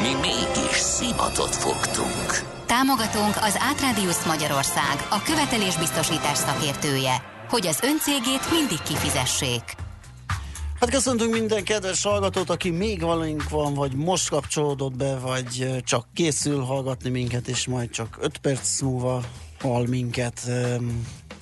Mi mégis szimatot fogtunk. Támogatónk az Átrádiusz Magyarország, a követelésbiztosítás szakértője, hogy az öncégét mindig kifizessék. Hát köszöntünk minden kedves hallgatót, aki még valunk van, vagy most kapcsolódott be, vagy csak készül hallgatni minket, és majd csak 5 perc múlva hall minket.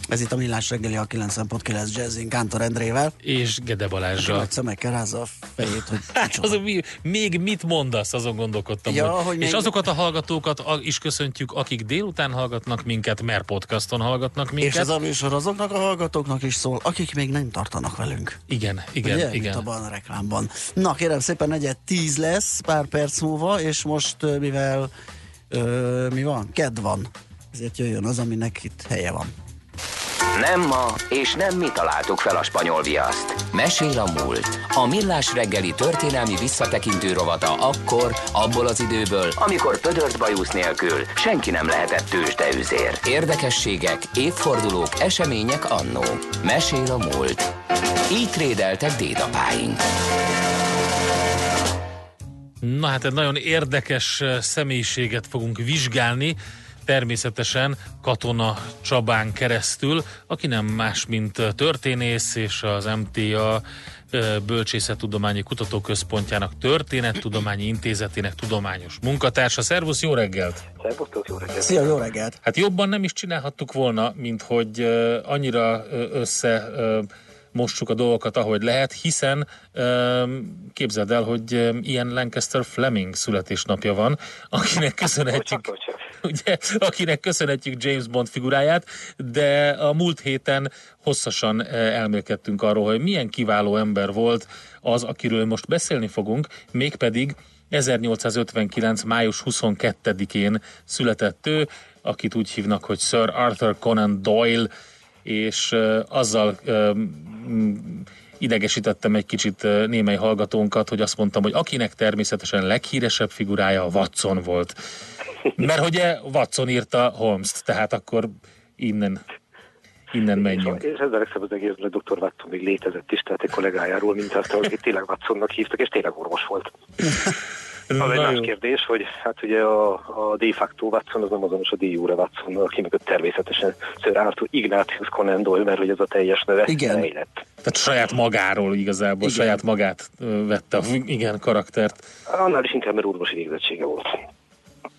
Ez itt a Millás reggeli a 9.9 Jazzin Kántor Endrével. És Gede Balázsra. Nagy szemekkel rázza a fejét, hogy hát, az, mi, még mit mondasz, azon gondolkodtam. Ja, hogy... hogy még... És azokat a hallgatókat is köszöntjük, akik délután hallgatnak minket, mert podcaston hallgatnak minket. És ez a műsor azoknak a hallgatóknak is szól, akik még nem tartanak velünk. Igen, igen, Ugye? igen. Mint abban a reklámban. Na kérem szépen, negyed tíz lesz pár perc múlva, és most mivel ö, mi van? Ked van. Ezért jöjjön az, aminek itt helye van. Nem ma, és nem mi találtuk fel a spanyol viaszt. Mesél a múlt. A millás reggeli történelmi visszatekintő rovata akkor, abból az időből, amikor pödört bajusz nélkül senki nem lehetett tőzsdeüzér. Érdekességek, évfordulók, események annó. Mesél a múlt. Így trédeltek dédapáink. Na hát egy nagyon érdekes személyiséget fogunk vizsgálni, természetesen Katona Csabán keresztül, aki nem más, mint történész és az MTA Bölcsészettudományi Kutatóközpontjának Történettudományi Intézetének tudományos munkatársa. Szervusz, jó reggelt! Szervusztok, jó reggelt! Szia, jó reggelt! Hát jobban nem is csinálhattuk volna, mint hogy annyira össze mossuk a dolgokat, ahogy lehet, hiszen képzeld el, hogy ilyen Lancaster Fleming születésnapja van, akinek köszönhetjük, ugye, akinek köszönhetjük James Bond figuráját, de a múlt héten hosszasan elmélkedtünk arról, hogy milyen kiváló ember volt az, akiről most beszélni fogunk, mégpedig 1859. május 22-én született ő, akit úgy hívnak, hogy Sir Arthur Conan Doyle, és azzal idegesítettem egy kicsit némely hallgatónkat, hogy azt mondtam, hogy akinek természetesen leghíresebb figurája a Watson volt. Mert ugye Watson írta Holmes-t, tehát akkor innen innen menjünk. És ezzel legszebb az egész, hogy dr. Watson még létezett is, tehát egy kollégájáról, mint azt, hogy tényleg Watsonnak hívtak, és tényleg orvos volt. Az egy más kérdés, hogy hát ugye a, a de facto Watson az nem azonos a de jure Watson, aki mögött természetesen Sir Arthur Ignatius Conan Doyle, mert hogy ez a teljes neve igen. lett. Tehát saját magáról igazából, igen. saját magát vette a igen karaktert. Annál is inkább, mert orvosi végzettsége volt.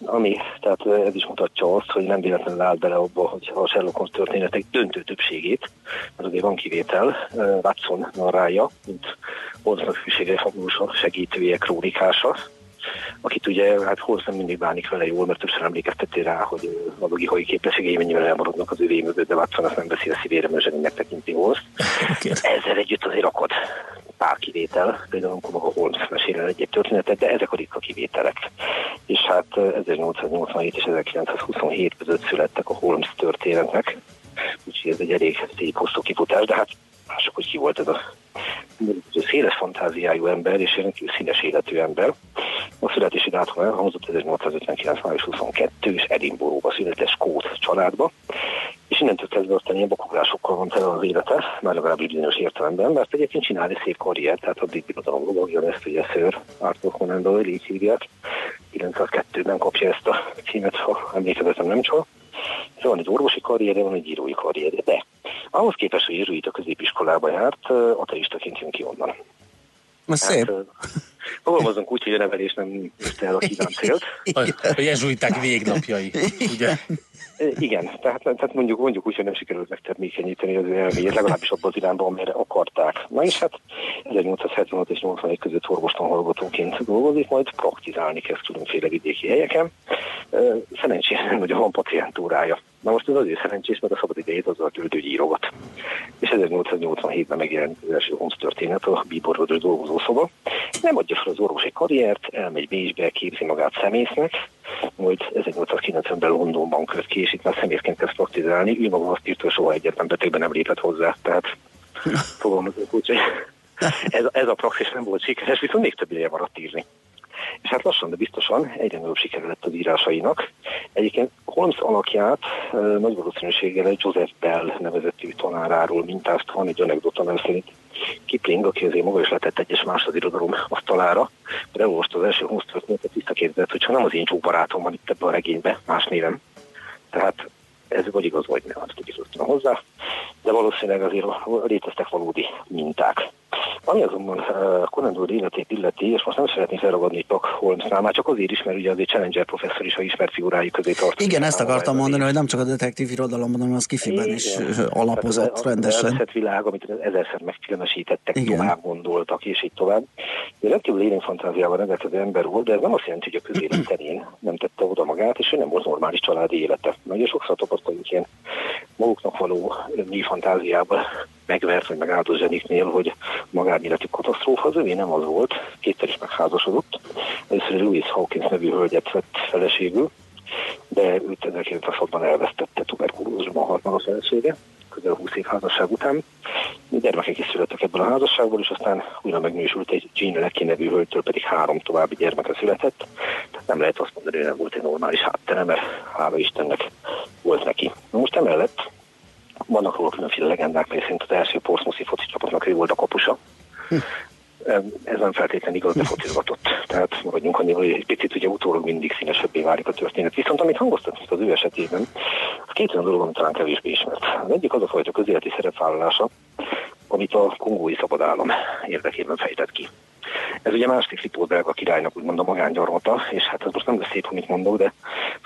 Ami, tehát ez is mutatja azt, hogy nem véletlenül állt bele abba, hogy a Sherlock Holmes történetek döntő többségét, mert azért van kivétel, Watson narrálja, mint Holmesnak hűséges segítője, krónikása, akit ugye hát Holmes nem mindig bánik vele jól, mert többször emlékezteti rá, hogy a logikai képességei mennyivel elmaradnak az ő mögött, de Watson azt nem veszi a szívére, mert zseninek tekinti Holmes. Ezzel együtt azért akad pár kivétel, például amikor maga Holmes mesél el egy történetet, de ezek a ritka kivételek. És hát 1887 és 1927 között születtek a Holmes történetnek, úgyhogy ez egy elég szép hosszú kifutás, de hát mások, hogy ki volt ez a széles fantáziájú ember és rendkívül színes életű ember. A születési dátum elhangzott 1859. május 22 és Edinburghba született Skót családba, és innentől kezdve aztán ilyen bakográsokkal van tele az élete, már legalább bizonyos értelemben, mert egyébként csinál egy szép karrier, tehát a brit birodalom lovagja, ezt ugye Sir Arthur Conan Doyle, így hívják. 902-ben kapja ezt a címet, ha emlékezetem nem csak. Van egy orvosi karrierje, van egy írói karrierje, de ahhoz képest, hogy íróit a középiskolába járt, ateistaként jön ki onnan. Na szép. Hát, Fogalmazunk úgy, hogy a nevelés nem érte el a kívánt célt. A jezsuiták végnapjai, ugye? Igen, tehát, tehát mondjuk, mondjuk úgy, hogy nem sikerült megtermékenyíteni az ő elméjét, legalábbis abban az irányban, amire akarták. Na és hát 1876 és 81 között orvostan hallgatóként dolgozik, majd praktizálni kezd különféle vidéki helyeken. Szerencsére nagyon van pacientúrája. Na most ez azért szerencsés, mert a szabad idejét azzal töltő, hogy írogat. És 1887-ben megjelent az első Holmes történet, a bíborodós dolgozószoba. Nem adja fel az orvosi karriert, elmegy Bécsbe, képzi magát szemésznek, majd 1890-ben Londonban köt ki, és itt már szemészként kezd praktizálni. Ő maga azt írta, hogy soha egyetlen betegben nem lépett hozzá. Tehát fogalmazunk úgy, hogy ez, ez a praxis nem volt sikeres, viszont még több ideje maradt írni. És hát lassan, de biztosan egyre nagyobb siker lett az írásainak. Egyébként Holmes alakját nagy valószínűséggel egy Joseph Bell nevezetű tanáráról mintázta, van egy anekdota, nem szerint Kipling, aki azért maga is letett egyes másodirodalom asztalára, mert elolvasta az első Holmes történetet, visszakérdezett, hogy ha nem az én csúk barátom van itt ebben a regényben, más névem. Tehát ez vagy igaz, vagy nem, azt tudjuk hozzá, de valószínűleg azért léteztek valódi minták. Ami azonban uh, Conan Doyle életét illeti, és most nem szeretnék felragadni csak Holmesnál, már csak azért is, mert ugye azért Challenger professzor is a ismert figurái közé tartozik. Igen, ezt akartam mondani, hogy nem csak a detektív irodalomban, hanem az kifiben is alapozott az, rendesen. Az világ, amit ezerszer megfilmesítettek, tovább gondoltak, és így tovább. Ő rendkívül élénk fantáziával rendelkező ember volt, de ez nem azt jelenti, hogy a közélet terén nem tette oda magát, és ő nem volt normális családi élete. Nagyon sokszor tapasztaljuk ilyen maguknak való mi fantáziával megvert vagy megáldott zseniknél, hogy magánéleti katasztrófa, az övé nem az volt, kétszer is megházasodott. Először Louis Hawkins nevű hölgyet vett feleségül, de őt 1906-ban elvesztette, tuberkulózusban halt meg a felesége, közel 20 év házasság után. Gyermekek is születtek ebből a házasságból, és aztán újra megnősült egy Jean Lecky nevű hölgytől, pedig három további gyermeke született. Tehát nem lehet azt mondani, hogy nem volt egy normális háttere, mert hála Istennek volt neki. Most emellett vannak róla különféle legendák, mely szerint az első porszmuszi foci csapatnak ő volt a kapusa. Ez nem feltétlenül igaz, de focizgatott. Tehát maradjunk annyi, hogy egy picit ugye utólag mindig színesebbé válik a történet. Viszont amit hangoztatnak az ő esetében, az két olyan dolog, amit talán kevésbé ismert. Az egyik az a fajta közéleti szerepvállalása, amit a kongói szabadállam érdekében fejtett ki. Ez ugye második Lipót belga királynak úgymond a magángyarmata, és hát ez most nem lesz szép, amit mondok, de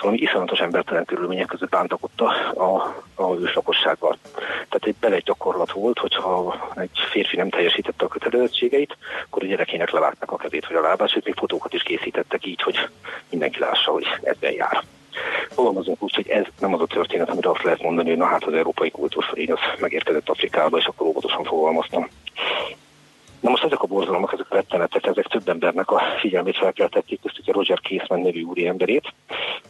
valami iszonyatos embertelen körülmények között bántak ott a, a, a őslakossággal. Tehát egy bele egy gyakorlat volt, hogyha egy férfi nem teljesítette a kötelezettségeit, akkor a gyerekének levágták a kezét vagy a lábát, sőt még fotókat is készítettek így, hogy mindenki lássa, hogy ebben jár. Fogalmazunk úgy, hogy ez nem az a történet, amire azt lehet mondani, hogy na hát az európai kultúrfölény az megérkezett Afrikába, és akkor óvatosan fogalmaztam. Na most ezek a borzalmak, ezek a rettenetek, ezek több embernek a figyelmét felkeltették, köztük a Roger Casement nevű úri emberét,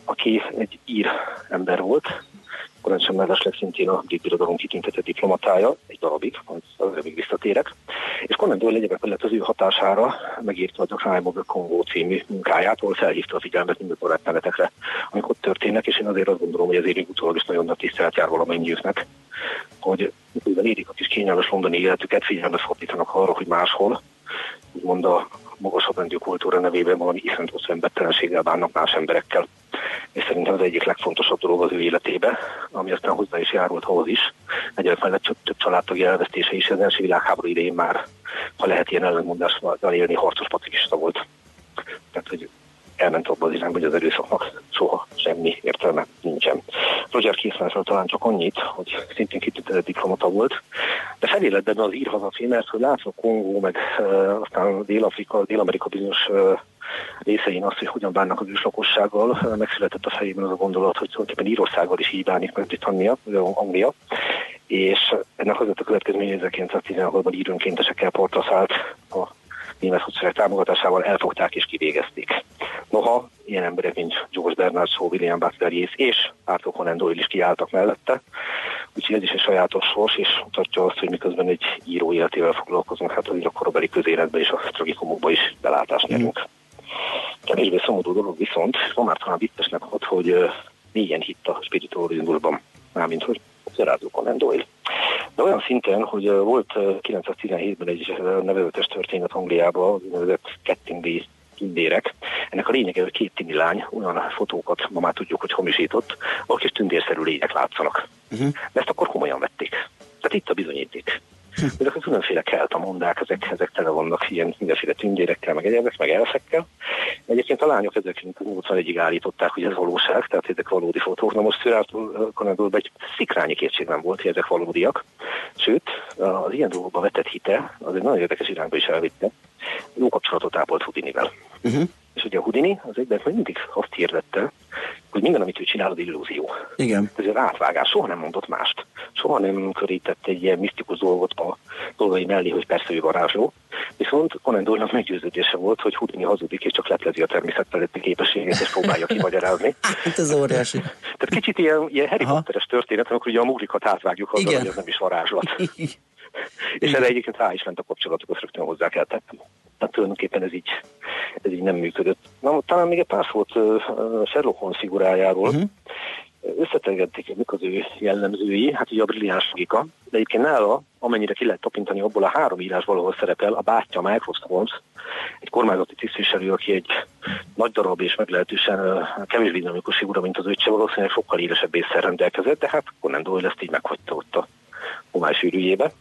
aki egy ír ember volt, sem mellesleg szintén a brit birodalom kitüntetett diplomatája, egy darabig, az még visszatérek. És Conan Doyle egyébként mellett az ő hatására megírta a Crime of the Congo című munkáját, ahol felhívta a figyelmet mindazon rettenetekre, amik ott történnek, és én azért azt gondolom, hogy ezért utólag is nagyon nagy tisztelet jár valamennyiüknek, hogy mivel érik a kis kényelmes londoni életüket, figyelmet fordítanak arra, hogy máshol, úgymond a magasabb rendű kultúra nevében valami iszonyatos embertelenséggel bánnak más emberekkel. És szerintem az egyik legfontosabb dolog az ő életébe, ami aztán hozzá is járult ahhoz is. Egyébként mellett több, több családtagi elvesztése is az első világháború idején már, ha lehet ilyen ellenmondással élni, harcos pacifista volt. Tehát, hogy elment abba az irányba, hogy az erőszaknak soha semmi értelme nincsen. Roger Kiesmanről talán csak annyit, hogy szintén kitűntetett diplomata volt, de feléletben az írhazafi, mert hogy látva Kongó, meg uh, aztán Dél-Afrika, Dél-Amerika bizonyos uh, részein azt, hogy hogyan bánnak az őslakossággal, megszületett a fejében az a gondolat, hogy tulajdonképpen Írországgal is így bánik meg Britannia, Anglia, és ennek az a következmény, 1916-ban írönkéntesekkel portra szállt a német hadsereg támogatásával elfogták és kivégezték. Noha ilyen emberek, mint George Bernard Shaw, William Butler Yeats és Arthur Conan Doyle is kiálltak mellette, úgyhogy ez is egy sajátos sors, és mutatja azt, hogy miközben egy író életével foglalkozunk, hát azért a korabeli közéletben és a tragikomokban is belátást nyerünk. Kevésbé szomorú dolog viszont, ma már talán viccesnek hat, hogy mélyen hitt a spiritualizmusban, mármint hogy Gerardo Conan Doyle. De olyan szinten, hogy volt 1917-ben egy nevezetes történet Angliában, úgynevezett Kettingly tündérek. Ennek a lényege, hogy két tini lány olyan fotókat ma már tudjuk, hogy hamisított, ahol kis tündérszerű lények látszanak. Uh-huh. De ezt akkor komolyan vették. Tehát itt a bizonyíték. Ezek a különféle a mondák, ezek, ezek tele vannak ilyen mindenféle tündérekkel, meg egyebek, meg elfekkel. Egyébként a lányok 1981-ig állították, hogy ez valóság, tehát ezek valódi fotók. Na most Szürától egy szikrányi kétség nem volt, hogy ezek valódiak. Sőt, az ilyen dolgokba vetett hite az egy nagyon érdekes irányba is elvitte. Jó kapcsolatot ápolt Houdinivel. Uh-huh. És ugye a Houdini az egyben mindig azt hirdette, hogy minden, amit ő csinál, az illúzió. Igen. Ez az átvágás, soha nem mondott mást. Soha nem körített egy ilyen misztikus dolgot a dolgai mellé, hogy persze ő varázsló. Viszont doyle meggyőződése volt, hogy Houdini hazudik, és csak leplezi a természet feletti képességet, és próbálja kimagyarázni. hát ez óriási. Tehát kicsit ilyen, ilyen Harry Potteres történet, amikor ugye a múlikat átvágjuk azzal, hogy ez nem is varázslat. és erre egyébként rá is ment a kapcsolatok, azt rögtön hozzá kell tenni. Tehát tulajdonképpen ez így, ez így nem működött. Na, talán még egy pár szót uh, Sherlock Holmes figurájáról. Uh-huh. Összetegették, mik az ő jellemzői, hát ugye a brilliáns logika, de egyébként nála, amennyire ki lehet tapintani abból a három írásból, ahol szerepel, a bátyja Mycroft Holmes, egy kormányzati tisztviselő, aki egy nagy darab és meglehetősen kevésbé dinamikus figura, mint az öccse, valószínűleg sokkal élesebb észre rendelkezett, de hát Conan Doyle ezt így meghagyta ott a homálysűrűjébe.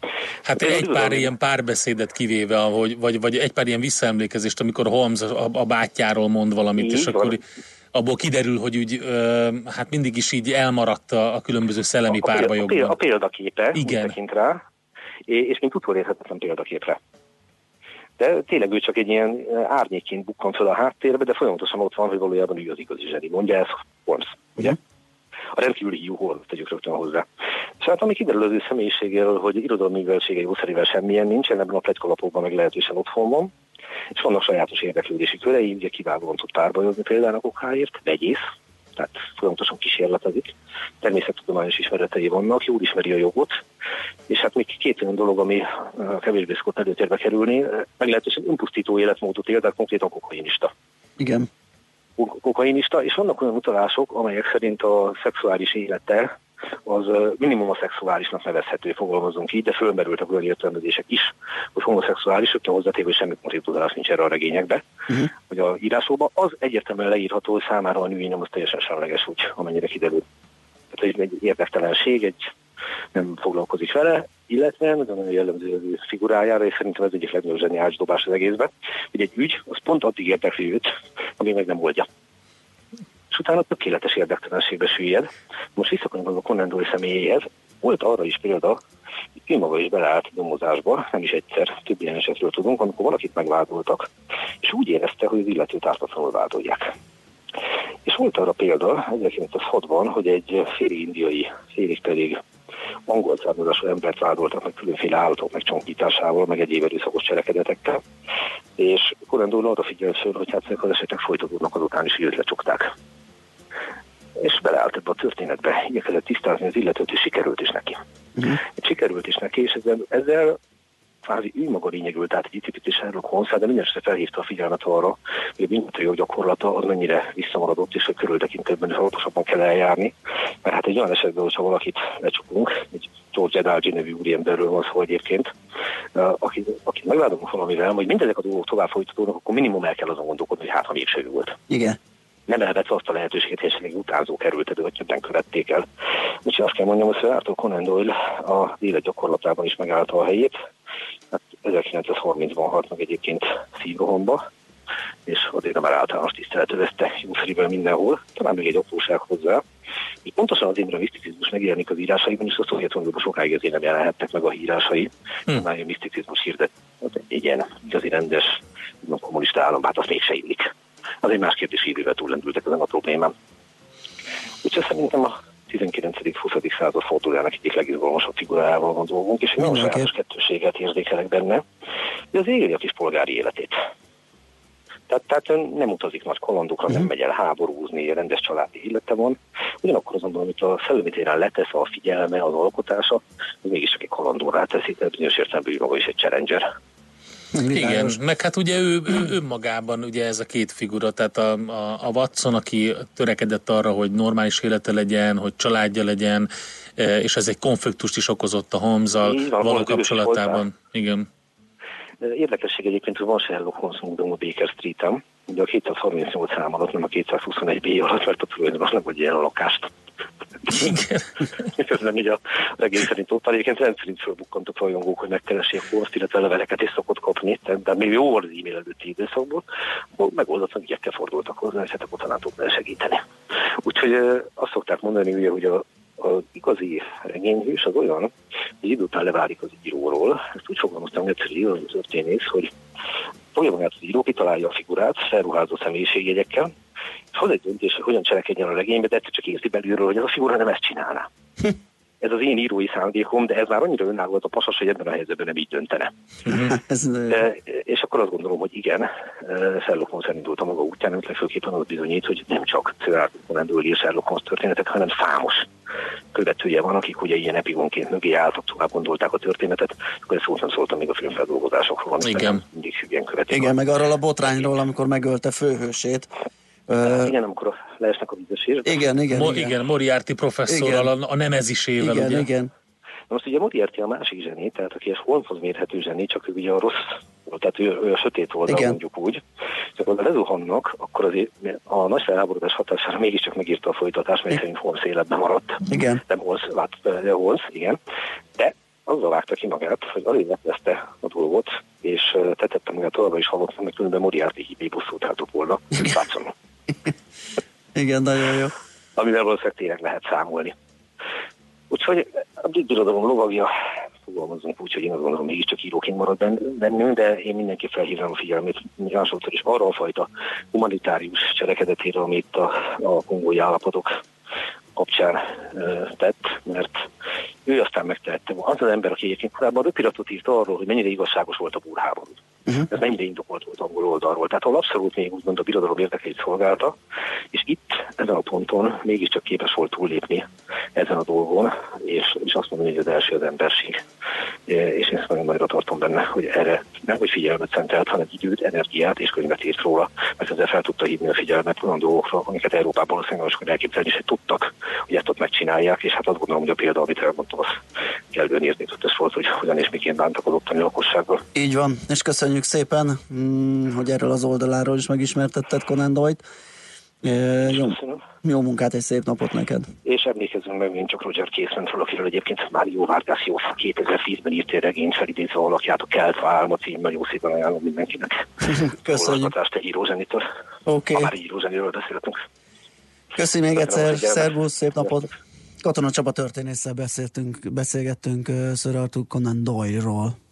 Hát egy egy pár ilyen párbeszédet kivéve, ahogy, vagy, vagy egy pár ilyen visszaemlékezést, amikor Holmes a, a bátyjáról mond valamit, Így és van. akkor abból kiderül, hogy úgy, ö, hát mindig is így elmaradt a, a különböző szellemi a, párbajokban. A, a példaképe, Igen. tekint rá, és mint utolérhetetlen példaképre. De tényleg ő csak egy ilyen árnyékként bukkan fel a háttérbe, de folyamatosan ott van, hogy valójában ő az igazi zseni. Mondja ez Holmes, ugye? Uh-huh a rendkívüli jó tegyük rögtön hozzá. És hát ami kiderül az ő személyiségéről, hogy irodalmi műveltsége jószerével semmilyen nincsen, ebben a plegykalapokban meg lehetősen otthon van, és vannak sajátos érdeklődési körei, ugye kiválóan tud párbajozni például a kokháért, vegyész, tehát folyamatosan kísérletezik, természettudományos ismeretei vannak, jól ismeri a jogot, és hát még két olyan dolog, ami kevésbé szokott előtérbe kerülni, meglehetősen impusztító életmódot él, de konkrétan kokainista. Igen kokainista, és vannak olyan utalások, amelyek szerint a szexuális élete az minimum a szexuálisnak nevezhető, fogalmazunk így, de fölmerültek olyan értelmezések is, hogy homoszexuális, hogy hozzátéve, hogy semmi konkrét tudás nincs erre a regényekbe, uh-huh. vagy a írásokban, az egyértelműen leírható, hogy számára a női nem az teljesen semleges, úgy, amennyire kiderül. Tehát ez egy érdektelenség, egy nem foglalkozik vele, illetve nagyon jellemző figurájára, és szerintem ez egyik legnagyobb zseniális dobás az egészben, hogy egy ügy, az pont addig érdekli őt, ami meg nem oldja. És utána tökéletes érdektelenségbe süllyed. Most visszakanyarodva a Conan Doyle személyéhez, volt arra is példa, hogy ő maga is beleállt nyomozásba, nem is egyszer, több ilyen esetről tudunk, amikor valakit megvádoltak, és úgy érezte, hogy az illetőt ártatlanul vádolják. És volt arra példa 1906-ban, hogy egy félig indiai, félig pedig angol származású embert vádoltak meg különféle állatok megcsonkításával, meg egyéb erőszakos cselekedetekkel. És Korendól arra figyelt föl, hogy hát ezek az esetek folytatódnak azután is, hogy őt lecsukták. És beleállt ebbe a történetbe, igyekezett tisztázni az illetőt, és sikerült is neki. Uh-huh. Sikerült is neki, és ezzel, ezzel kvázi ő maga lényegült át egy icipit is Sherlock Holmes, de minden felhívta a figyelmet arra, hogy a büntető gyakorlata az mennyire visszamaradott, és hogy is alaposabban kell eljárni. Mert hát egy olyan esetben, hogyha valakit lecsukunk, egy George Edalgi nevű úriemberről van szó egyébként, akit, akit megvádolunk valamivel, hogy mindezek a dolgok tovább folytatódnak, akkor minimum el kell azon gondolkodni, hogy hát ha mégse volt. Igen nem elvetve azt a lehetőséget, hogy esetleg utánzó került elő, vagy többen követték el. Úgyhogy azt kell mondjam, hogy Arthur Conan Doyle a élet gyakorlatában is megállta a helyét. Hát 1930-ban halt meg egyébként szívrohomba, és azért már általános tisztelet övezte jószerűvel mindenhol. Talán még egy apróság hozzá. Így pontosan mert a miszticizmus megjelenik az írásaiban, és a Szovjetunióban sokáig azért nem jelenhettek meg a írásai. Hmm. Már a miszticizmus hirdet hát egy ilyen igazi rendes kommunista állam, hát az mégse illik. Az egy más kérdés, idővel túllendültek ezen a problémán. Úgyhogy szerintem a 19-20. század fordulójának egyik legizgalmasabb figurájával van dolgunk, és egy nagyon sajátos kettőséget érzékelek benne, hogy az éli a kis polgári életét. Tehát, tehát nem utazik nagy kalandokra, nem mhm. megy el háborúzni, rendes családi élete van. Ugyanakkor azonban, amit a szellemi téren letesz a figyelme, az alkotása, az mégiscsak egy kalandorrá teszi, tehát bizonyos értelemben maga is egy challenger. Igen, meg hát ugye ő, ő önmagában ugye ez a két figura, tehát a, a, a Watson, aki törekedett arra, hogy normális élete legyen, hogy családja legyen, e, és ez egy konfliktust is okozott a Holmzal való kapcsolatában. Igen. Érdekesség egyébként, hogy van Sherlock Holmes múzeum a Baker Street-en, ugye a 238 szám alatt, nem a 221 B alatt, mert a tulajdonosnak vagy ilyen a lakást igen. Közben így a regény szerint ott egyébként rendszerint fölbukkantok rajongók, hogy megkeressék Forst, illetve leveleket is szokott kapni, de még jó volt az e-mail előtti időszakból, megoldatlan ügyekkel fordultak hozzá, és hát akkor talán tudna segíteni. Úgyhogy azt szokták mondani, ugye, hogy a, az igazi regényhős az olyan, hogy idő után leválik az íróról. Ezt úgy fogalmaztam egyszerű az történész, hogy fogja magát az író, kitalálja a figurát, felruházó személyiségjegyekkel, hoz egy döntés, hogy hogyan cselekedjen a regénybe, de csak érzi belülről, hogy ez a figura nem ezt csinálná. ez az én írói szándékom, de ez már annyira önálló a pasas, hogy ebben a helyzetben nem így döntene. de, és akkor azt gondolom, hogy igen, Sherlock Holmes elindult a maga útján, amit legfőképpen az bizonyít, hogy nem csak Sir Arthur ír Sherlock Holmes történetek, hanem számos követője van, akik ugye ilyen epigonként mögé álltak, tovább gondolták a történetet, akkor ezt nem szóltam még a filmfeldolgozásokról, igen. mindig hülyén követik. Igen, meg arról a botrányról, amikor megölte főhősét. Uh, igen, amikor leesnek a vizesért. Igen, igen, Mo- igen. igen, Moriarty professzorral, a, a nemezisével, igen, ugye? Igen, Na most ugye Moriarty a másik zseni, tehát aki ez Holmeshoz mérhető zseni, csak ő ugye a rossz, tehát ő, ő a sötét oldal Igen. mondjuk úgy. Csak oda lezuhannak, akkor azért a nagy felháborodás hatására mégiscsak megírta a folytatást, mely szerint Holmes életben maradt. Igen. Nem Holmes, lát, de Holmes, igen. De azzal vágta ki magát, hogy azért leplezte a dolgot, és tetette magát továbbra is halott, mert különben Moriarty hibé bosszút álltott volna. Igen, nagyon jó. Amivel valószínűleg tényleg lehet számolni. Úgyhogy a brit birodalom lovagja, fogalmazunk úgy, hogy én azt gondolom, mégiscsak íróként marad bennünk, de én mindenki felhívnám a figyelmét másodszor is arra a fajta humanitárius cselekedetére, amit a, a kongói állapotok kapcsán ö, tett, mert ő aztán megtehette. Az az ember, aki egyébként korábban röpiratot írt arról, hogy mennyire igazságos volt a búrháború. Uh-huh. Ez mennyire indokolt volt angol oldalról. Tehát ahol abszolút még úgymond a birodalom érdekeit szolgálta, és itt, ezen a ponton mégiscsak képes volt túllépni ezen a dolgon, és, és azt mondani, hogy az első az emberség. És én ezt nagyon nagyra tartom benne, hogy erre nem hogy figyelmet szentelt, hanem időt, energiát és könyvet írt róla, mert ezzel fel tudta hívni a figyelmet olyan dolgokra, amiket Európában valószínűleg hogy elképzelni, hogy tudtak, hogy ezt ott megcsinálják, és hát azt gondolom, hogy a példa, amit elmondtam, az kellően érzéketes volt, hogy hogyan és miként bántak az ottani lakossággal. Így van, és köszönjük szépen, mm, hogy erről az oldaláról is megismertetted Conan Doyle-t. Jó, jó munkát és szép napot neked. És emlékezzünk meg én csak Roger Casementről, akiről egyébként már jó Vargas jó 2010-ben írt egy regényt felidézve alakját a Keltva álma címmel, jó szépen ajánlom mindenkinek. Köszönjük. te írózenitől. Oké. Okay. Ha már írózeniről beszéltünk. Köszönjük még egyszer, szervusz, szép napot. Katona Csaba történésszel beszéltünk, beszélgettünk Sir Arthur Conan Doyle-ról.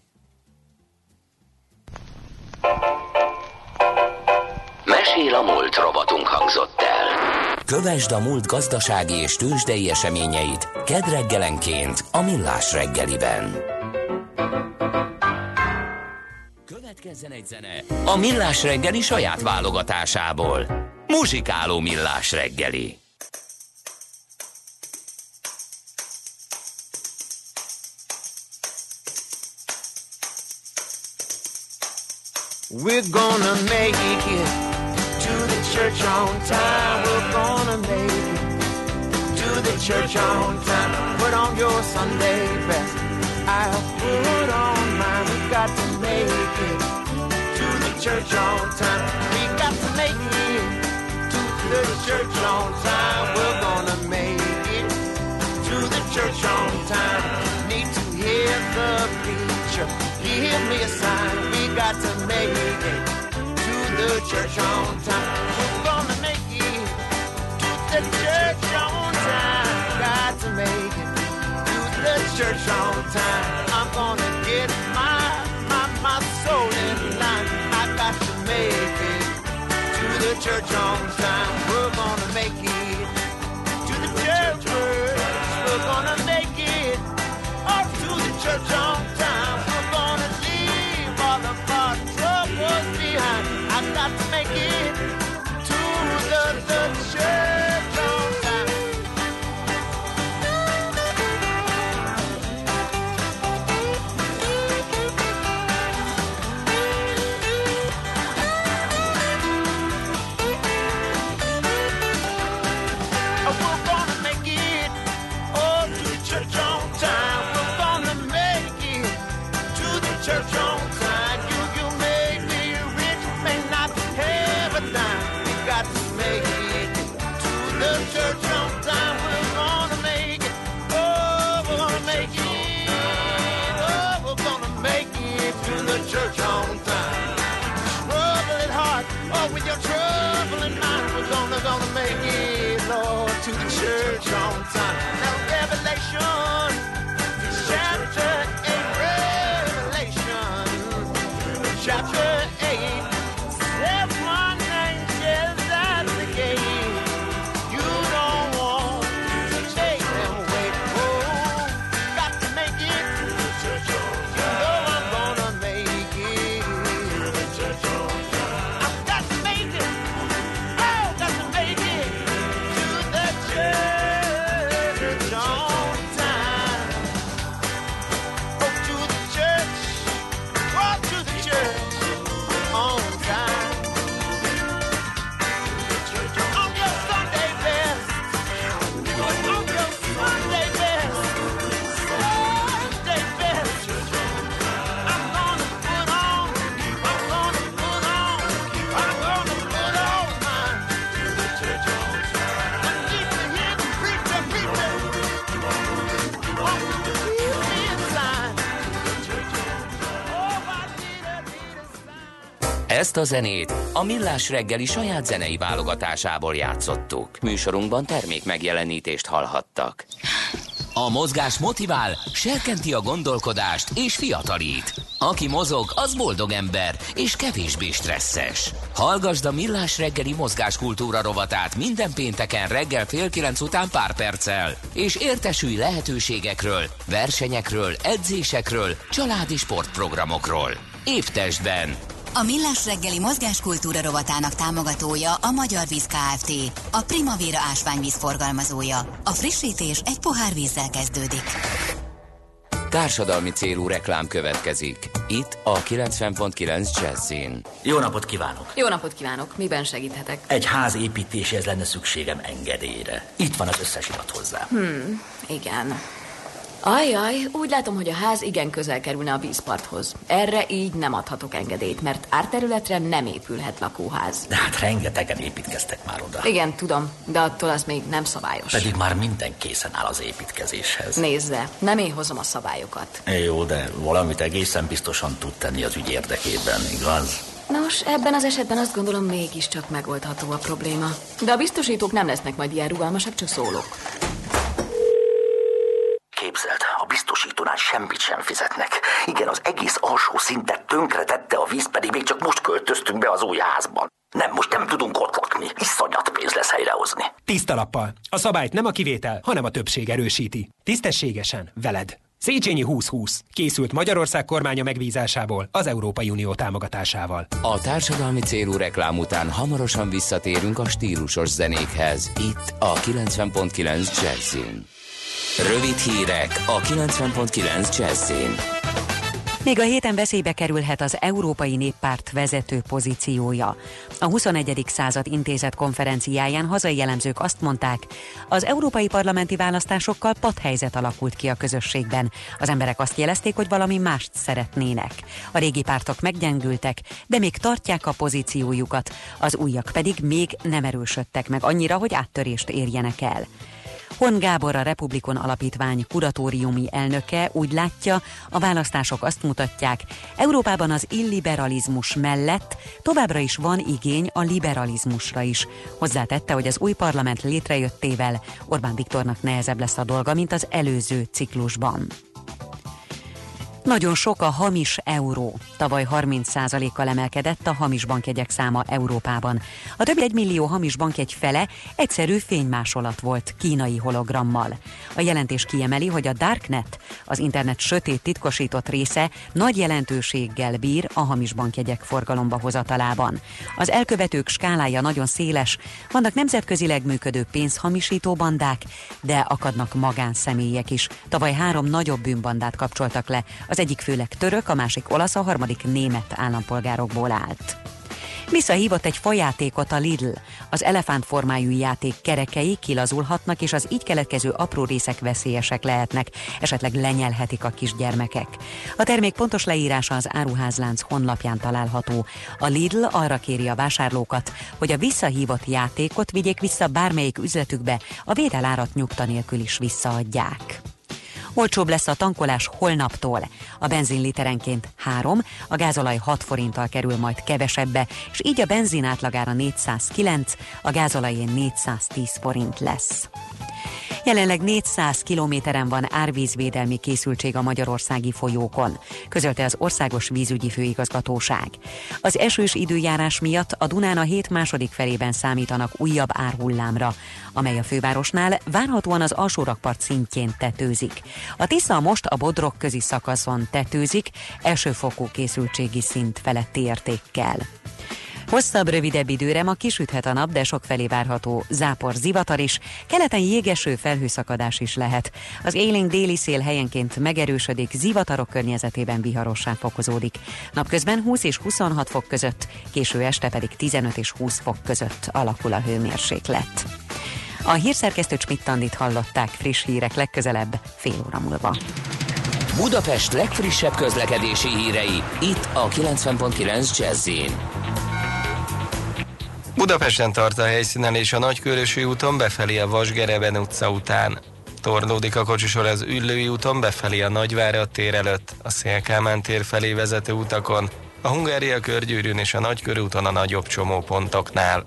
Mesél a múlt robotunk hangzott el. Kövesd a múlt gazdasági és tőzsdei eseményeit kedd reggelenként a Millás reggeliben. Következzen egy zene a Millás reggeli saját válogatásából. Muzsikáló Millás reggeli. We're gonna make it church on time. We're gonna make it to the church on time. Put on your Sunday best. I'll put on mine. We got to make it to the church on time. We got to make it to the church on time. We're gonna make it to the church on time. Need to hear the preacher. Give me a sign. We got to make it to the church on time. To the church on time. Got to make it to the church on time. I'm gonna get my my my soul in line. I got to make it to the church on time. We're gonna make it to the church. We're gonna make it up to the church on time. We're gonna leave all of our troubles behind. I got to make it to the, the church show. Ezt a zenét a Millás reggeli saját zenei válogatásából játszottuk. Műsorunkban termék megjelenítést hallhattak. A mozgás motivál, serkenti a gondolkodást és fiatalít. Aki mozog, az boldog ember és kevésbé stresszes. Hallgasd a Millás reggeli mozgáskultúra rovatát minden pénteken reggel fél kilenc után pár perccel, és értesülj lehetőségekről, versenyekről, edzésekről, családi sportprogramokról. Épp testben, A Millás reggeli mozgáskultúra rovatának támogatója a Magyar Víz Kft. A Primavera ásványvíz forgalmazója. A frissítés egy pohár vízzel kezdődik. Társadalmi célú reklám következik. Itt a 90.9 Jazzin. Jó napot kívánok! Jó napot kívánok! Miben segíthetek? Egy ház építéséhez lenne szükségem engedélyre. Itt van az összes irat hozzá. Hmm, igen. Ajaj, úgy látom, hogy a ház igen közel kerülne a vízparthoz. Erre így nem adhatok engedélyt, mert árterületre nem épülhet lakóház. De hát rengetegen építkeztek már oda. Igen, tudom, de attól az még nem szabályos. Pedig már minden készen áll az építkezéshez. Nézze, nem én hozom a szabályokat. Jó, de valamit egészen biztosan tud tenni az ügy érdekében, igaz? Nos, ebben az esetben azt gondolom mégiscsak megoldható a probléma. De a biztosítók nem lesznek majd ilyen rugalmasak, csak szólok. Képzeld, a biztosítónál semmit sem fizetnek. Igen, az egész alsó szintet tönkretette a víz, pedig még csak most költöztünk be az új házban. Nem, most nem tudunk ott lakni. Iszonyat pénz lesz helyrehozni. Tiszta lappal. A szabályt nem a kivétel, hanem a többség erősíti. Tisztességesen, veled. Széchenyi 2020. Készült Magyarország kormánya megbízásából, az Európai Unió támogatásával. A társadalmi célú reklám után hamarosan visszatérünk a stílusos zenékhez. Itt a 90.9 Jazzin. Rövid hírek a 90.9 Jazzin. Még a héten veszélybe kerülhet az Európai Néppárt vezető pozíciója. A 21. század intézet konferenciáján hazai jellemzők azt mondták, az európai parlamenti választásokkal padhelyzet alakult ki a közösségben. Az emberek azt jelezték, hogy valami mást szeretnének. A régi pártok meggyengültek, de még tartják a pozíciójukat, az újak pedig még nem erősödtek meg annyira, hogy áttörést érjenek el. Hon Gábor, a Republikon Alapítvány kuratóriumi elnöke úgy látja, a választások azt mutatják, Európában az illiberalizmus mellett továbbra is van igény a liberalizmusra is. Hozzátette, hogy az új parlament létrejöttével Orbán Viktornak nehezebb lesz a dolga, mint az előző ciklusban. Nagyon sok a hamis euró. Tavaly 30%-kal emelkedett a hamis bankjegyek száma Európában. A több egy millió hamis bankjegy fele egyszerű fénymásolat volt kínai hologrammal. A jelentés kiemeli, hogy a Darknet, az internet sötét titkosított része nagy jelentőséggel bír a hamis bankjegyek forgalomba hozatalában. Az elkövetők skálája nagyon széles, vannak nemzetközileg működő pénzhamisító bandák, de akadnak magánszemélyek is. Tavaly három nagyobb bűnbandát kapcsoltak le, az egyik főleg török, a másik olasz, a harmadik német állampolgárokból állt. Visszahívott egy fajátékot a Lidl. Az elefánt formájú játék kerekei kilazulhatnak, és az így keletkező apró részek veszélyesek lehetnek, esetleg lenyelhetik a kisgyermekek. A termék pontos leírása az áruházlánc honlapján található. A Lidl arra kéri a vásárlókat, hogy a visszahívott játékot vigyék vissza bármelyik üzletükbe, a vételárat nyugta nélkül is visszaadják. Olcsóbb lesz a tankolás holnaptól. A benzin literenként 3, a gázolaj 6 forinttal kerül majd kevesebbe, és így a benzin átlagára 409, a gázolajén 410 forint lesz. Jelenleg 400 kilométeren van árvízvédelmi készültség a magyarországi folyókon, közölte az Országos Vízügyi Főigazgatóság. Az esős időjárás miatt a Dunán a hét második felében számítanak újabb árhullámra, amely a fővárosnál várhatóan az alsórakpart szintjén tetőzik. A Tisza most a Bodrog közi szakaszon tetőzik, elsőfokú készültségi szint feletti értékkel. Hosszabb, rövidebb időre ma kisüthet a nap, de sok felé várható zápor, zivatar is, keleten jégeső felhőszakadás is lehet. Az élénk déli szél helyenként megerősödik, zivatarok környezetében viharossá fokozódik. Napközben 20 és 26 fok között, késő este pedig 15 és 20 fok között alakul a hőmérséklet. A hírszerkesztő Csmittandit hallották friss hírek legközelebb fél óra múlva. Budapest legfrissebb közlekedési hírei, itt a 90.9 jazz Budapesten tart a helyszínen és a Nagykörösi úton befelé a Vasgereben utca után. Torlódik a kocsisor az Üllői úton befelé a Nagyvárad tér előtt, a Szélkámán tér felé vezető utakon, a Hungária körgyűrűn és a Nagykörúton a nagyobb csomópontoknál.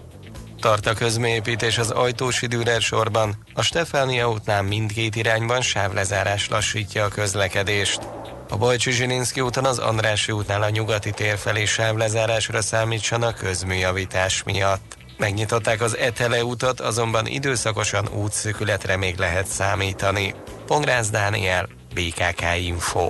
Tart a közműépítés az Ajtósi Dürer sorban, a Stefánia útnál mindkét irányban sávlezárás lassítja a közlekedést. A Bajcsi Zsilinszki úton az Andrási útnál a nyugati tér felé sávlezárásra számítsanak közműjavítás miatt. Megnyitották az Etele utat, azonban időszakosan útszükületre még lehet számítani. Pongrász Dániel, BKK Info.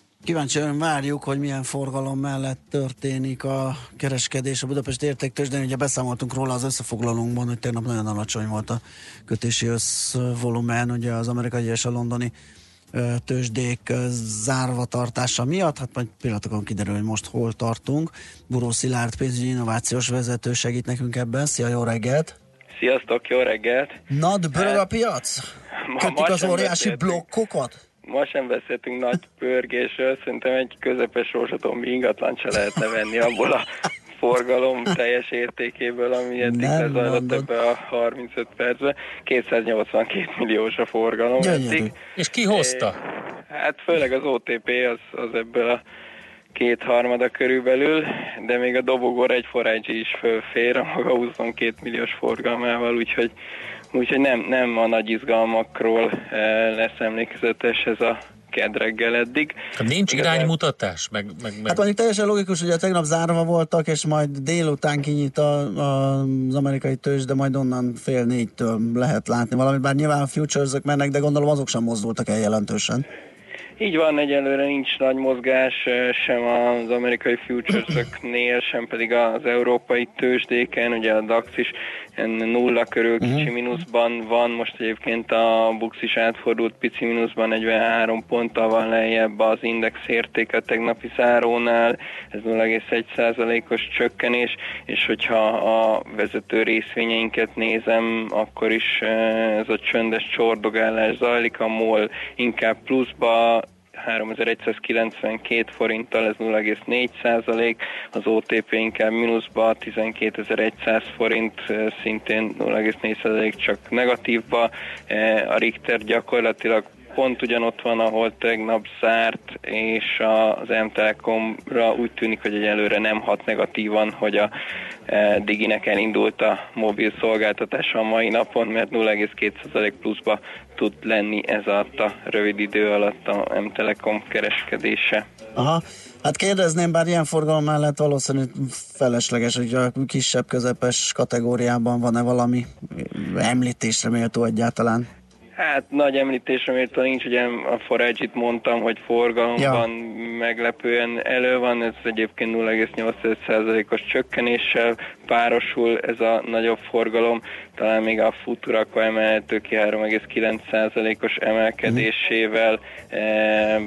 Kíváncsian várjuk, hogy milyen forgalom mellett történik a kereskedés a Budapest értéktősdén. Ugye beszámoltunk róla az összefoglalónkban, hogy tegnap nagyon alacsony volt a kötési összvolumen, ugye az amerikai és a londoni tőzsdék zárva tartása miatt, hát majd pillanatokon kiderül, hogy most hol tartunk. Buró Szilárd pénzügyi innovációs vezető segít nekünk ebben. Szia, jó reggelt! Sziasztok, jó reggelt! Nad, bőrög a piac? Kötik az óriási blokkokat? Ma sem beszéltünk nagy pörgésről, szerintem egy közepes rózsatombi ingatlan se lehetne venni abból a forgalom teljes értékéből, ami eddig lezajlott ebbe a 35 percbe. 282 milliós a forgalom eddig. És ki hozta? Hát főleg az OTP az, az ebből a kétharmada körülbelül, de még a dobogor egy forrágyi is fölfér a maga 22 milliós forgalmával, úgyhogy Úgyhogy nem, nem a nagy izgalmakról eh, lesz emlékezetes ez a kedreggel eddig. Hát nincs iránymutatás? Meg, meg, meg... Hát mondjuk teljesen logikus, hogy a tegnap zárva voltak, és majd délután kinyit a, a, az amerikai tőzs, de majd onnan fél négytől lehet látni valamit, bár nyilván a futures mennek, de gondolom azok sem mozdultak el jelentősen. Így van, egyelőre nincs nagy mozgás sem az amerikai futuresöknél, sem pedig az európai tőzsdéken, ugye a DAX is nulla körül kicsi uh-huh. mínuszban van, most egyébként a Bux is átfordult pici mínuszban, 43 ponttal van lejjebb az index értéke a tegnapi zárónál, ez 0,1%-os csökkenés, és hogyha a vezető részvényeinket nézem, akkor is ez a csöndes csordogálás zajlik, a MOL inkább pluszba 3192 forinttal, ez 0,4 százalék, az OTP inkább mínuszba, 12100 forint, szintén 0,4 százalék csak negatívba, a Richter gyakorlatilag pont ugyanott van, ahol tegnap zárt, és az M-Telekomra úgy tűnik, hogy egyelőre nem hat negatívan, hogy a Diginek elindult a mobil szolgáltatása a mai napon, mert 0,2% pluszba tud lenni ez alatt a rövid idő alatt a M-Telekom kereskedése. Aha. Hát kérdezném, bár ilyen forgalom mellett valószínűleg felesleges, hogy a kisebb, közepes kategóriában van-e valami említésre méltó egyáltalán? Hát nagy említésre méltó nincs, ugye a forage mondtam, hogy forgalomban ja. meglepően elő van, ez egyébként 0,8%-os csökkenéssel párosul ez a nagyobb forgalom, talán még a Futurako emelhető ki 3,9%-os emelkedésével, e,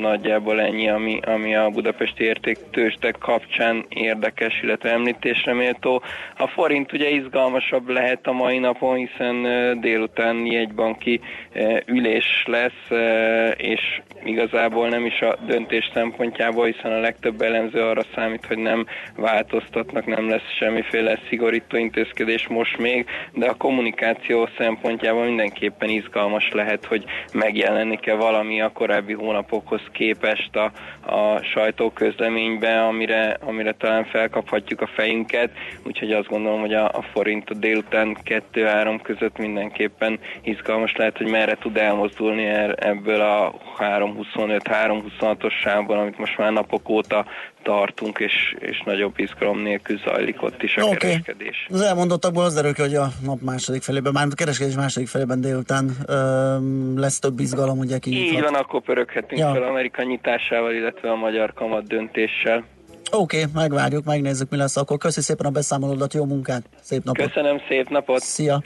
nagyjából ennyi, ami, ami a budapesti értéktőstek kapcsán érdekes, illetve említésre méltó. A forint ugye izgalmasabb lehet a mai napon, hiszen e, délután jegybanki e, ülés lesz, e, és igazából nem is a döntés szempontjából, hiszen a legtöbb elemző arra számít, hogy nem változtatnak, nem lesz semmiféle szigorító intézkedés most még, de a kommunikáció szempontjából mindenképpen izgalmas lehet, hogy megjelenik-e valami a korábbi hónapokhoz képest a, a sajtóközleménybe, amire, amire talán felkaphatjuk a fejünket, úgyhogy azt gondolom, hogy a, a forint a délután 2-3 között mindenképpen izgalmas lehet, hogy merre tud elmozdulni er, ebből a 3.25-3.26-os sávból, amit most már napok óta tartunk, és, és nagyobb izgalom nélkül zajlik ott is a okay. kereskedés. Az elmondottakból az derül ki, hogy a nap második felében, már a kereskedés második felében délután ö, lesz több izgalom, ugye ki. Így van, akkor pöröghetünk ja. fel Amerika nyitásával, illetve a magyar kamat döntéssel. Oké, okay, megvárjuk, megnézzük, mi lesz akkor. Köszi szépen a beszámolódat, jó munkát, szép napot! Köszönöm, szép napot! Szia!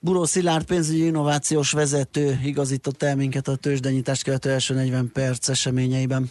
Buró Szilárd pénzügyi innovációs vezető igazított el minket a tőzsdenyítást követő első 40 perc eseményeiben.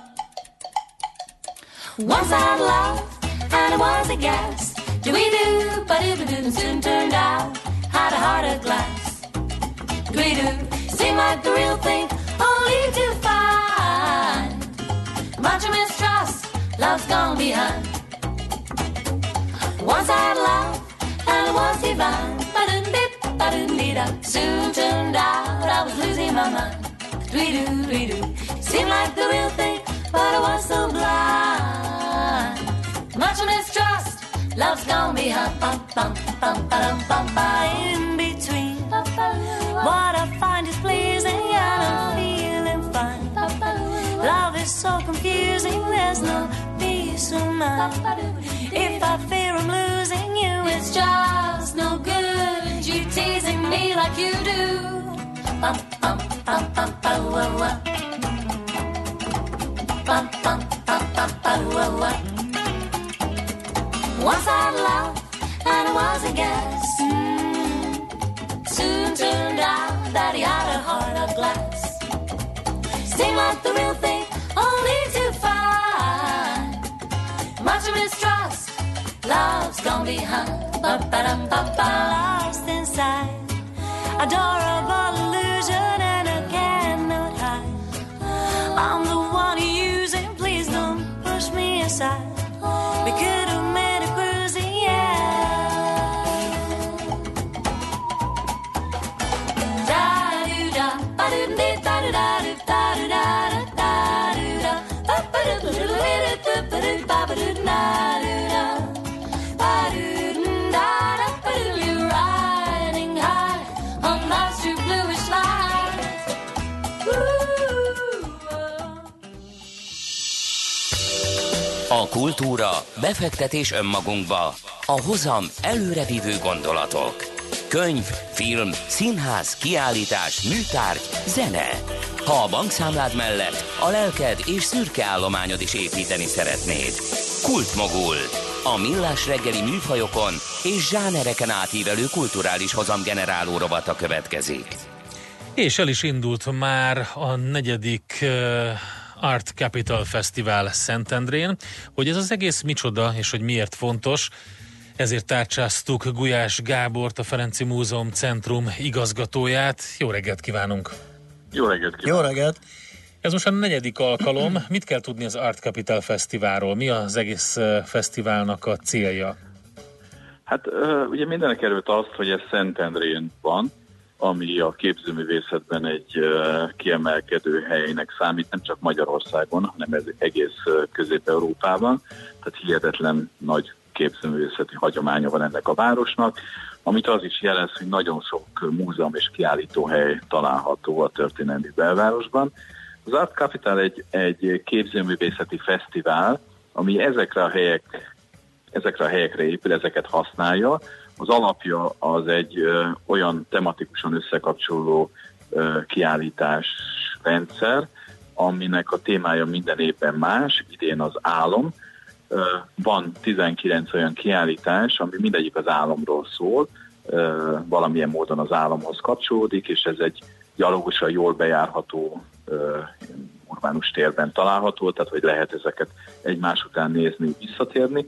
Once I loved, and it was a gas. Do we do, but it didn't soon turned out. Had a heart of glass. Do we do, seemed like the real thing, only to find much mistrust, love's gone behind. Once I love, and it was divine. Ba-dum-dip, ba-dum-dee-da. Soon turned out I was losing my mind. Dwee-doo, dwee-doo. Seemed like the real thing, but I was so blind. Much mistrust, love's gone behind. Bum, bum, bum, bum, bum, bum, in between. What I find is pleasing and I'm feeling fine. Love is so confusing, there's no peace of mind. If I fear I'm losing you, it's just no good. You teasing me like you do. Bum, bum, bum, bum, bum, bum, bum bum, bum, bum, bum, bum. Once I had love, and it was a guess. Mm. Soon turned out that he had a heart of glass. Seemed like the real thing, only to find much mistrust. Love's gone behind, ba ba dum ba ba. Lost inside, adorable illusion, A kultúra, befektetés önmagunkba, a hozam előrevívő gondolatok. Könyv, film, színház, kiállítás, műtárgy, zene. Ha a bankszámlád mellett a lelked és szürke állományod is építeni szeretnéd. Kultmogul. A millás reggeli műfajokon és zsánereken átívelő kulturális hozamgeneráló rovata következik. És el is indult már a negyedik Art Capital Festival Szentendrén. Hogy ez az egész micsoda, és hogy miért fontos, ezért tárcsáztuk Gulyás Gábort, a Ferenci Múzeum Centrum igazgatóját. Jó reggelt kívánunk! Jó reggelt kívánunk! Jó reggelt! Ez most a negyedik alkalom. Mit kell tudni az Art Capital Fesztiválról? Mi az egész fesztiválnak a célja? Hát ugye mindenek előtt azt, hogy ez Szentendrén van, ami a képzőművészetben egy kiemelkedő helynek számít, nem csak Magyarországon, hanem ez egész Közép-Európában. Tehát hihetetlen nagy képzőművészeti hagyománya van ennek a városnak, amit az is jelez, hogy nagyon sok múzeum és kiállítóhely található a történelmi belvárosban. Az Art Capital egy, egy képzőművészeti fesztivál, ami ezekre a helyek ezekre a helyekre épül, ezeket használja, az alapja az egy ö, olyan tematikusan összekapcsoló ö, kiállítás rendszer, aminek a témája minden évben más, idén az álom. Ö, van 19 olyan kiállítás, ami mindegyik az álomról szól, ö, valamilyen módon az álomhoz kapcsolódik, és ez egy gyalogosan jól bejárható ö, urbánus térben található, tehát hogy lehet ezeket egymás után nézni, visszatérni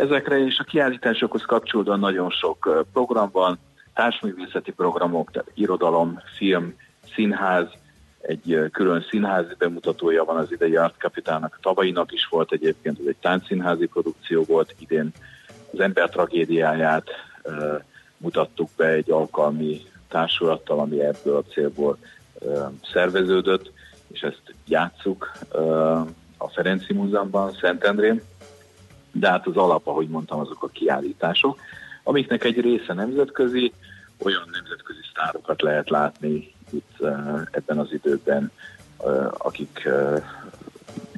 ezekre, és a kiállításokhoz kapcsolódóan nagyon sok program van, társművészeti programok, tehát irodalom, film, színház, egy külön színházi bemutatója van az idei Art Capitalnak, tavalyinak is volt egyébként, ez egy táncszínházi produkció volt, idén az ember tragédiáját uh, mutattuk be egy alkalmi társulattal, ami ebből a célból uh, szerveződött, és ezt játsszuk uh, a Ferenci Múzeumban, Szentendrén de hát az alap, ahogy mondtam, azok a kiállítások, amiknek egy része nemzetközi, olyan nemzetközi sztárokat lehet látni itt uh, ebben az időben, uh, akik uh,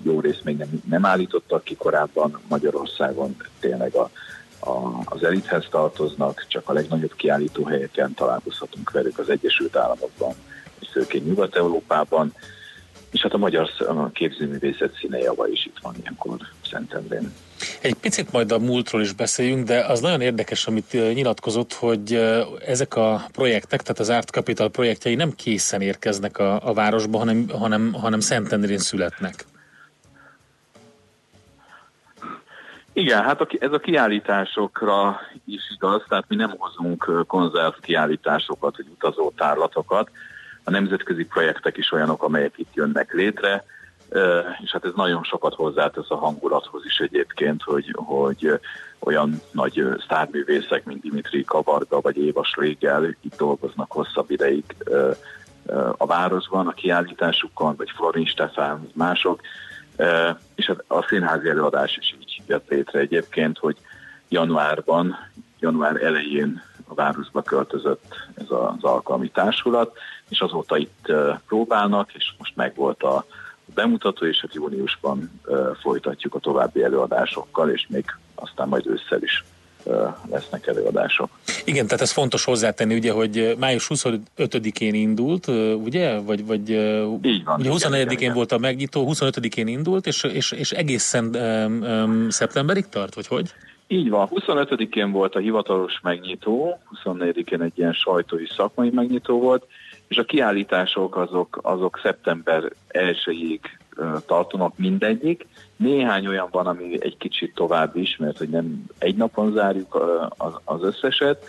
jó részt még nem, nem állítottak ki korábban. Magyarországon, tényleg a, a, az elithez tartoznak, csak a legnagyobb kiállító helyeken találkozhatunk velük az Egyesült Államokban, és főként Nyugat-Európában, és hát a magyar képzőművészet színejava is itt van ilyenkor Szentendrén. Egy picit majd a múltról is beszéljünk, de az nagyon érdekes, amit nyilatkozott, hogy ezek a projektek, tehát az Art Capital projektjei nem készen érkeznek a, a városba, hanem, hanem, hanem Szentendrén születnek. Igen, hát ez a kiállításokra is igaz, tehát mi nem hozunk konzerv kiállításokat, vagy utazó tárlatokat. A nemzetközi projektek is olyanok, amelyek itt jönnek létre, és hát ez nagyon sokat hozzátesz a hangulathoz is egyébként, hogy, hogy olyan nagy sztárművészek, mint Dimitri Kavarga vagy Éva Schlegel itt dolgoznak hosszabb ideig a városban, a kiállításukon, vagy Florin Stefán, mások, és hát a színházi előadás is így jött létre egyébként, hogy januárban, január elején a városba költözött ez az alkalmi társulat, és azóta itt próbálnak, és most megvolt a bemutató, és hát júniusban folytatjuk a további előadásokkal, és még aztán majd ősszel is lesznek előadások. Igen, tehát ez fontos hozzátenni, ugye, hogy május 25-én indult, ugye? Vagy, vagy Így van, ugye 24-én volt a megnyitó, 25-én indult, és, és, és egészen um, um, szeptemberig tart, vagy hogy? Így van, 25-én volt a hivatalos megnyitó, 24-én egy ilyen sajtói szakmai megnyitó volt, és a kiállítások azok, azok szeptember 1-ig tartanak mindegyik. Néhány olyan van, ami egy kicsit tovább is, mert hogy nem egy napon zárjuk az összeset,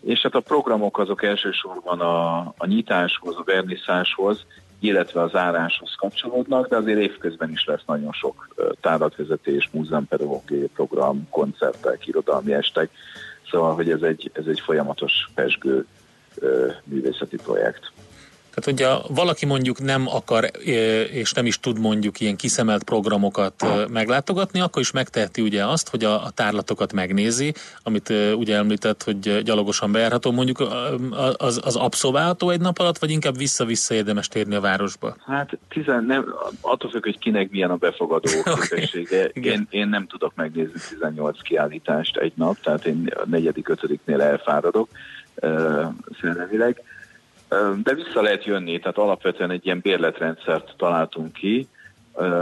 és hát a programok azok elsősorban a, a nyitáshoz, a verniszáshoz, illetve a záráshoz kapcsolódnak, de azért évközben is lesz nagyon sok tárlatvezetés, múzeumpedagógiai program, koncertek, irodalmi estek, szóval, hogy ez egy, ez egy folyamatos pesgő művészeti projekt. Tehát, hogyha valaki mondjuk nem akar és nem is tud mondjuk ilyen kiszemelt programokat meglátogatni, akkor is megteheti ugye azt, hogy a, a tárlatokat megnézi, amit ugye említett, hogy gyalogosan bejárható, mondjuk az, az abszolválható egy nap alatt, vagy inkább vissza-vissza érdemes térni a városba? Hát tizen, nem, attól függ, hogy kinek milyen a befogadó képessége. okay. én, én nem tudok megnézni 18 kiállítást egy nap, tehát én a negyedik, ötödiknél elfáradok szellemileg de vissza lehet jönni, tehát alapvetően egy ilyen bérletrendszert találtunk ki,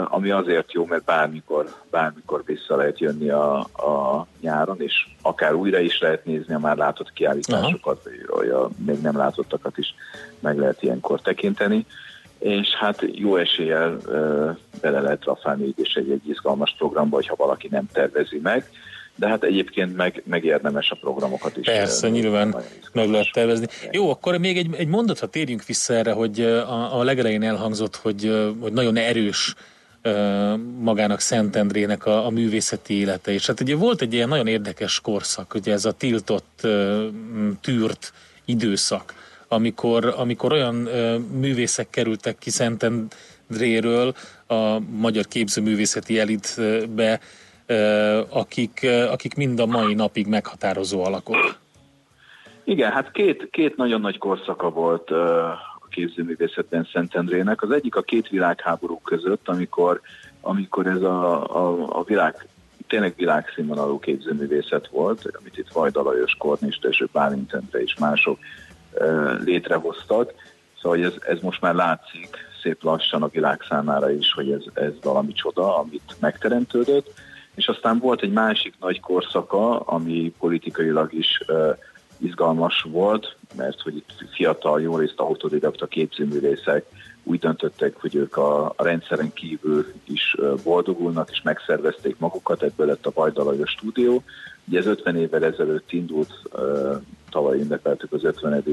ami azért jó, mert bármikor, bármikor vissza lehet jönni a, a nyáron, és akár újra is lehet nézni a már látott kiállításokat, vagy a még nem látottakat is meg lehet ilyenkor tekinteni, és hát jó eséllyel bele lehet rafálni így is egy, egy izgalmas programba, hogyha valaki nem tervezi meg, de hát egyébként meg, meg érdemes a programokat is. Persze, nyilván meg lehet tervezni. Jó, akkor még egy, egy mondatra térjünk vissza erre, hogy a, a legelején elhangzott, hogy, hogy nagyon erős magának Szentendrének a, a művészeti élete. És hát ugye volt egy ilyen nagyon érdekes korszak, ugye ez a tiltott, tűrt időszak, amikor, amikor olyan művészek kerültek ki Szentendréről a magyar képzőművészeti elitbe, akik, akik mind a mai napig meghatározó alakok. Igen, hát két, két nagyon nagy korszaka volt a képzőművészetben Szentendrének. Az egyik a két világháború között, amikor, amikor ez a, a, a világ, tényleg világszínvonalú képzőművészet volt, amit itt Vajda Lajos, Kornista és Bálint Endre és mások létrehoztak. Szóval ez, ez most már látszik szép lassan a világ számára is, hogy ez, ez valami csoda, amit megteremtődött és aztán volt egy másik nagy korszaka, ami politikailag is izgalmas volt, mert hogy itt fiatal, jó részt autodidakta képzőművészek úgy döntöttek, hogy ők a, a rendszeren kívül is boldogulnak, és megszervezték magukat, ebből lett a Bajdalajos stúdió. Ugye ez 50 évvel ezelőtt indult, tavaly ünnepeltük az 50.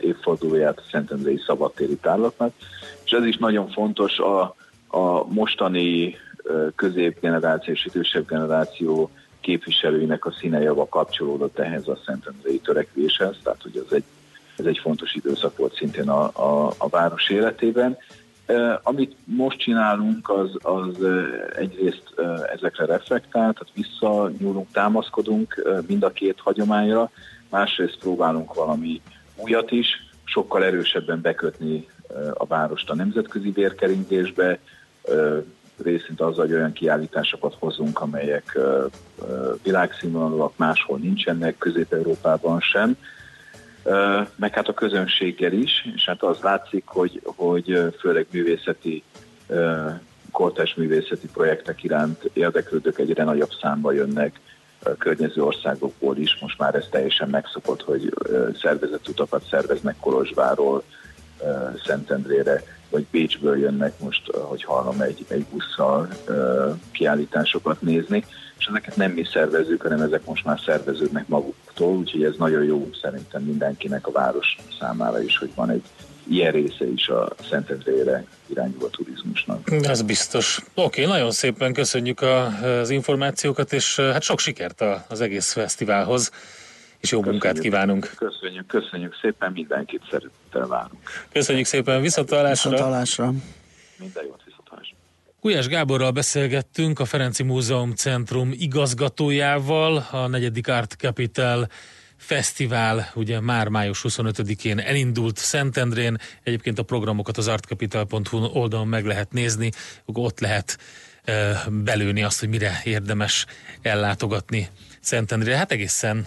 évfordulóját a Szentendrei Szabadtéri Tárlatnak, és ez is nagyon fontos a, a mostani középgeneráció és idősebb generáció képviselőinek a színejava kapcsolódott ehhez a Szentendrei törekvéshez, tehát hogy ez egy, ez egy fontos időszak volt szintén a, a, a város életében. Amit most csinálunk, az, az egyrészt ezekre reflektál, tehát visszanyúlunk, támaszkodunk mind a két hagyományra, másrészt próbálunk valami újat is, sokkal erősebben bekötni a várost a nemzetközi vérkeringésbe, részint azzal, hogy olyan kiállításokat hozunk, amelyek világszínvonalúak, máshol nincsenek, Közép-Európában sem, meg hát a közönséggel is, és hát az látszik, hogy, hogy főleg művészeti kortás művészeti projektek iránt érdeklődők egyre nagyobb számba jönnek környező országokból is. Most már ez teljesen megszokott, hogy szervezett utakat szerveznek Kolozsváról, Szentendrére, vagy Bécsből jönnek most, hogy hallom, egy, egy busszal kiállításokat nézni, és ezeket nem mi szervezzük, hanem ezek most már szerveződnek maguktól, úgyhogy ez nagyon jó szerintem mindenkinek a város számára is, hogy van egy ilyen része is a Szentendrére irányuló turizmusnak. Ez biztos. Oké, nagyon szépen köszönjük a, az információkat, és hát sok sikert az egész fesztiválhoz, és jó köszönjük, munkát kívánunk. Köszönjük, köszönjük szépen, mindenkit szeretettel várunk. Köszönjük szépen, viszontalásra. Viszontalásra. Minden jót, viszontalásra. Gulyás Gáborral beszélgettünk, a Ferenci Múzeum Centrum igazgatójával, a negyedik Art Capital fesztivál ugye már május 25-én elindult Szentendrén, egyébként a programokat az artcapital.hu oldalon meg lehet nézni, ott lehet e, belőni azt, hogy mire érdemes ellátogatni Szentendrére, hát egészen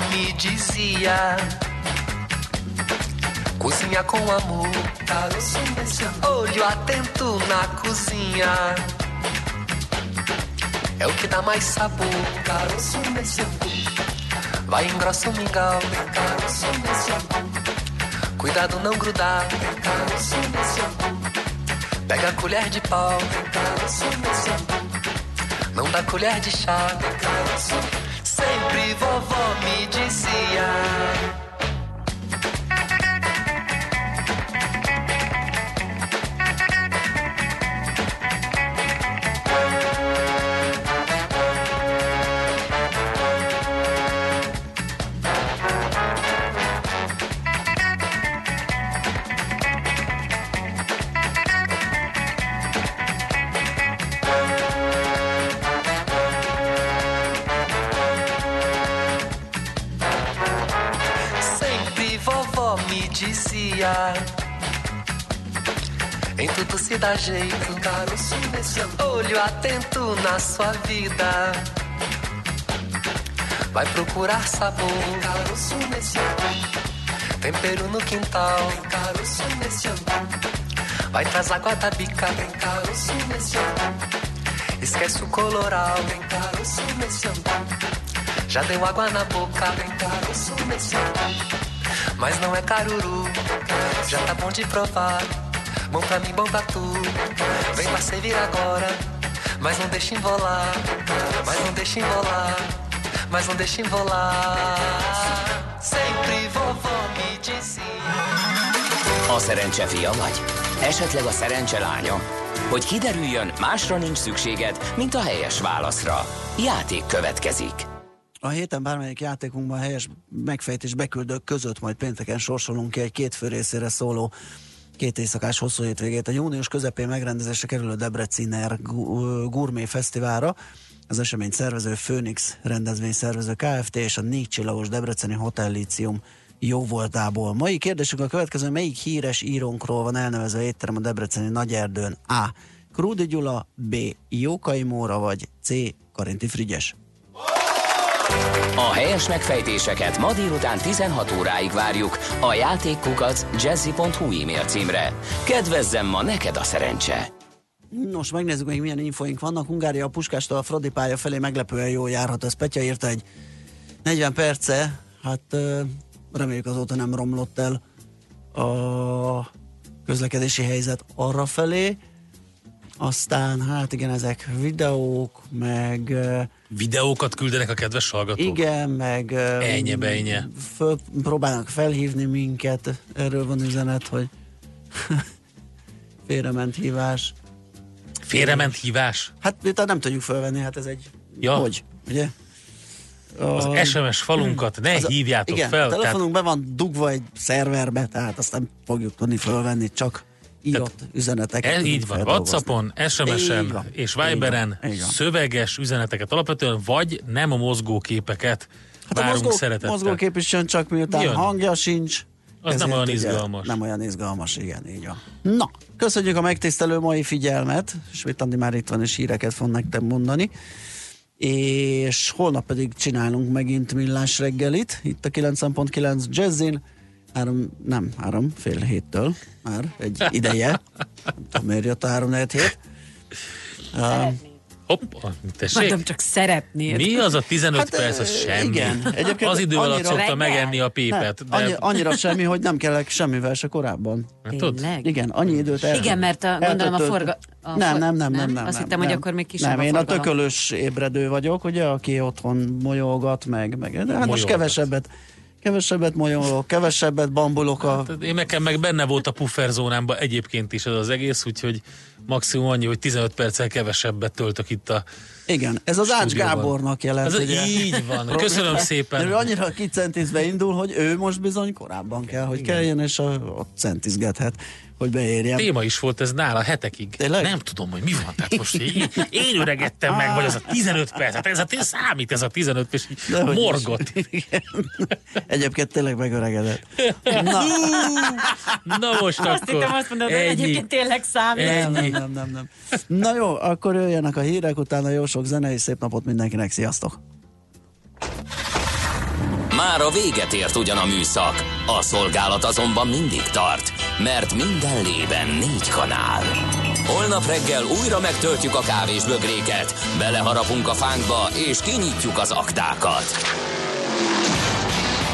Me dizia: Cozinha com amor, olho atento na cozinha. É o que dá mais sabor. Vai engrossa o mingau. Cuidado não grudar. Pega a colher de pau. Não dá colher de chá vovó me dizia. Dá jeito, olho atento na sua vida. Vai procurar sabor, tempero no quintal. Vai traz água da bica, esquece o coloral. Já deu água na boca, mas não é caruru. Já tá bom de provar. Bom pra mim, bom pra tu. Vem pra servir agora. Mas não deixa embolar. Mas não deixa embolar. Mas não deixa embolar. Sempre vovó me dizia. A szerencse fia vagy? Esetleg a szerencse lánya? Hogy kiderüljön, másra nincs szükséged, mint a helyes válaszra. Játék következik. A héten bármelyik játékunkban helyes megfejtés beküldők között majd pénteken sorsolunk ki egy két fő részére szóló két éjszakás hosszú hétvégét. A június közepén megrendezésre kerülő Debreciner Gourmet Fesztiválra az esemény szervező Phoenix rendezvény szervező Kft. és a négy csillagos Debreceni Hotel Lícium jó voltából. Mai kérdésünk a következő, melyik híres írónkról van elnevezve étterem a Debreceni Nagyerdőn? A. Krúdi Gyula, B. Jókai Móra, vagy C. Karinti Frigyes? A helyes megfejtéseket ma délután 16 óráig várjuk a játékkukac jazzy.hu e-mail címre. Kedvezzem ma neked a szerencse! Nos, megnézzük még milyen infoink vannak. Hungária a Puskástól a Fradi pálya felé meglepően jól járhat. Ez Petya írta egy 40 perce, hát reméljük azóta nem romlott el a közlekedési helyzet arra felé. Aztán, hát igen, ezek videók, meg Videókat küldenek a kedves hallgatók? Igen, meg Ennyi, bejnye. föl, próbálnak felhívni minket, erről van üzenet, hogy félrement hívás. Félrement hívás? Hát miután nem tudjuk felvenni, hát ez egy... Ja. Hogy? Ugye? Az SMS falunkat ne az hívjátok igen, fel. a telefonunk be van dugva egy szerverbe, tehát azt nem fogjuk tudni fölvenni, csak írott üzeneteket. Ez tudunk így van. Whatsappon, SMS-en és így Viberen van, így van. szöveges üzeneteket alapvetően, vagy nem a mozgóképeket Hát a várunk mozgó, szeretettel. mozgókép is jön, csak miután Jön. hangja sincs. Az nem olyan izgalmas. Nem olyan izgalmas, igen, így van. Na, köszönjük a megtisztelő mai figyelmet, és Andi már itt van, és híreket fog nektek mondani. És holnap pedig csinálunk megint millás reggelit, itt a 9.9 Jazzin, három, nem, három, fél héttől már egy ideje. nem tudom, miért jött a három hét. Uh, Hoppa, tessék. Mondom, csak szeretnéd. Mi az a 15 Hát, perc, az semmi. igen. Egyébként az idő alatt szokta Reggel? megenni a pépet. Nem, de... annyi, annyira semmi, hogy nem kellek semmivel se korábban. Tudod? Tényleg? Igen, annyi időt el... Igen, mert a, gondolom a forga... A Nem, nem, nem, nem, nem. Azt hittem, hogy akkor még kisebb Nem, a én a tökölös ébredő vagyok, ugye, aki otthon molyolgat, meg, meg de hát most kevesebbet, kevesebbet molyolok, kevesebbet bambulok a... Tehát Én nekem meg benne volt a pufferzónámban egyébként is ez az egész, úgyhogy maximum annyi, hogy 15 perccel kevesebbet töltök itt a Igen, ez az Ács stúdióban. Gábornak jelent. Ez ugye? így van. Köszönöm szépen. Ő annyira kicentizbe indul, hogy ő most bizony korábban kell, hogy kelljen, és a, ott centizgethet, hogy beérjen. Téma is volt ez nála hetekig. Tényleg? Nem tudom, hogy mi van. Tehát most én, én öregettem meg, vagy az a 15 perc. Hát ez a, ez számít ez a 15 perc, és így Dehogy is. morgott. Igen. Egyébként tényleg megöregedett. Na, Na most Azt akkor. hittem azt mondod, hogy ennyi. egyébként tényleg számít. Nem, nem, nem, nem. Na jó, akkor jöjjenek a hírek, utána jó sok zene, és szép napot mindenkinek, sziasztok! Már a véget ért ugyan a műszak, a szolgálat azonban mindig tart, mert minden lében négy kanál. Holnap reggel újra megtöltjük a kávés bögréket, beleharapunk a fánkba és kinyitjuk az aktákat.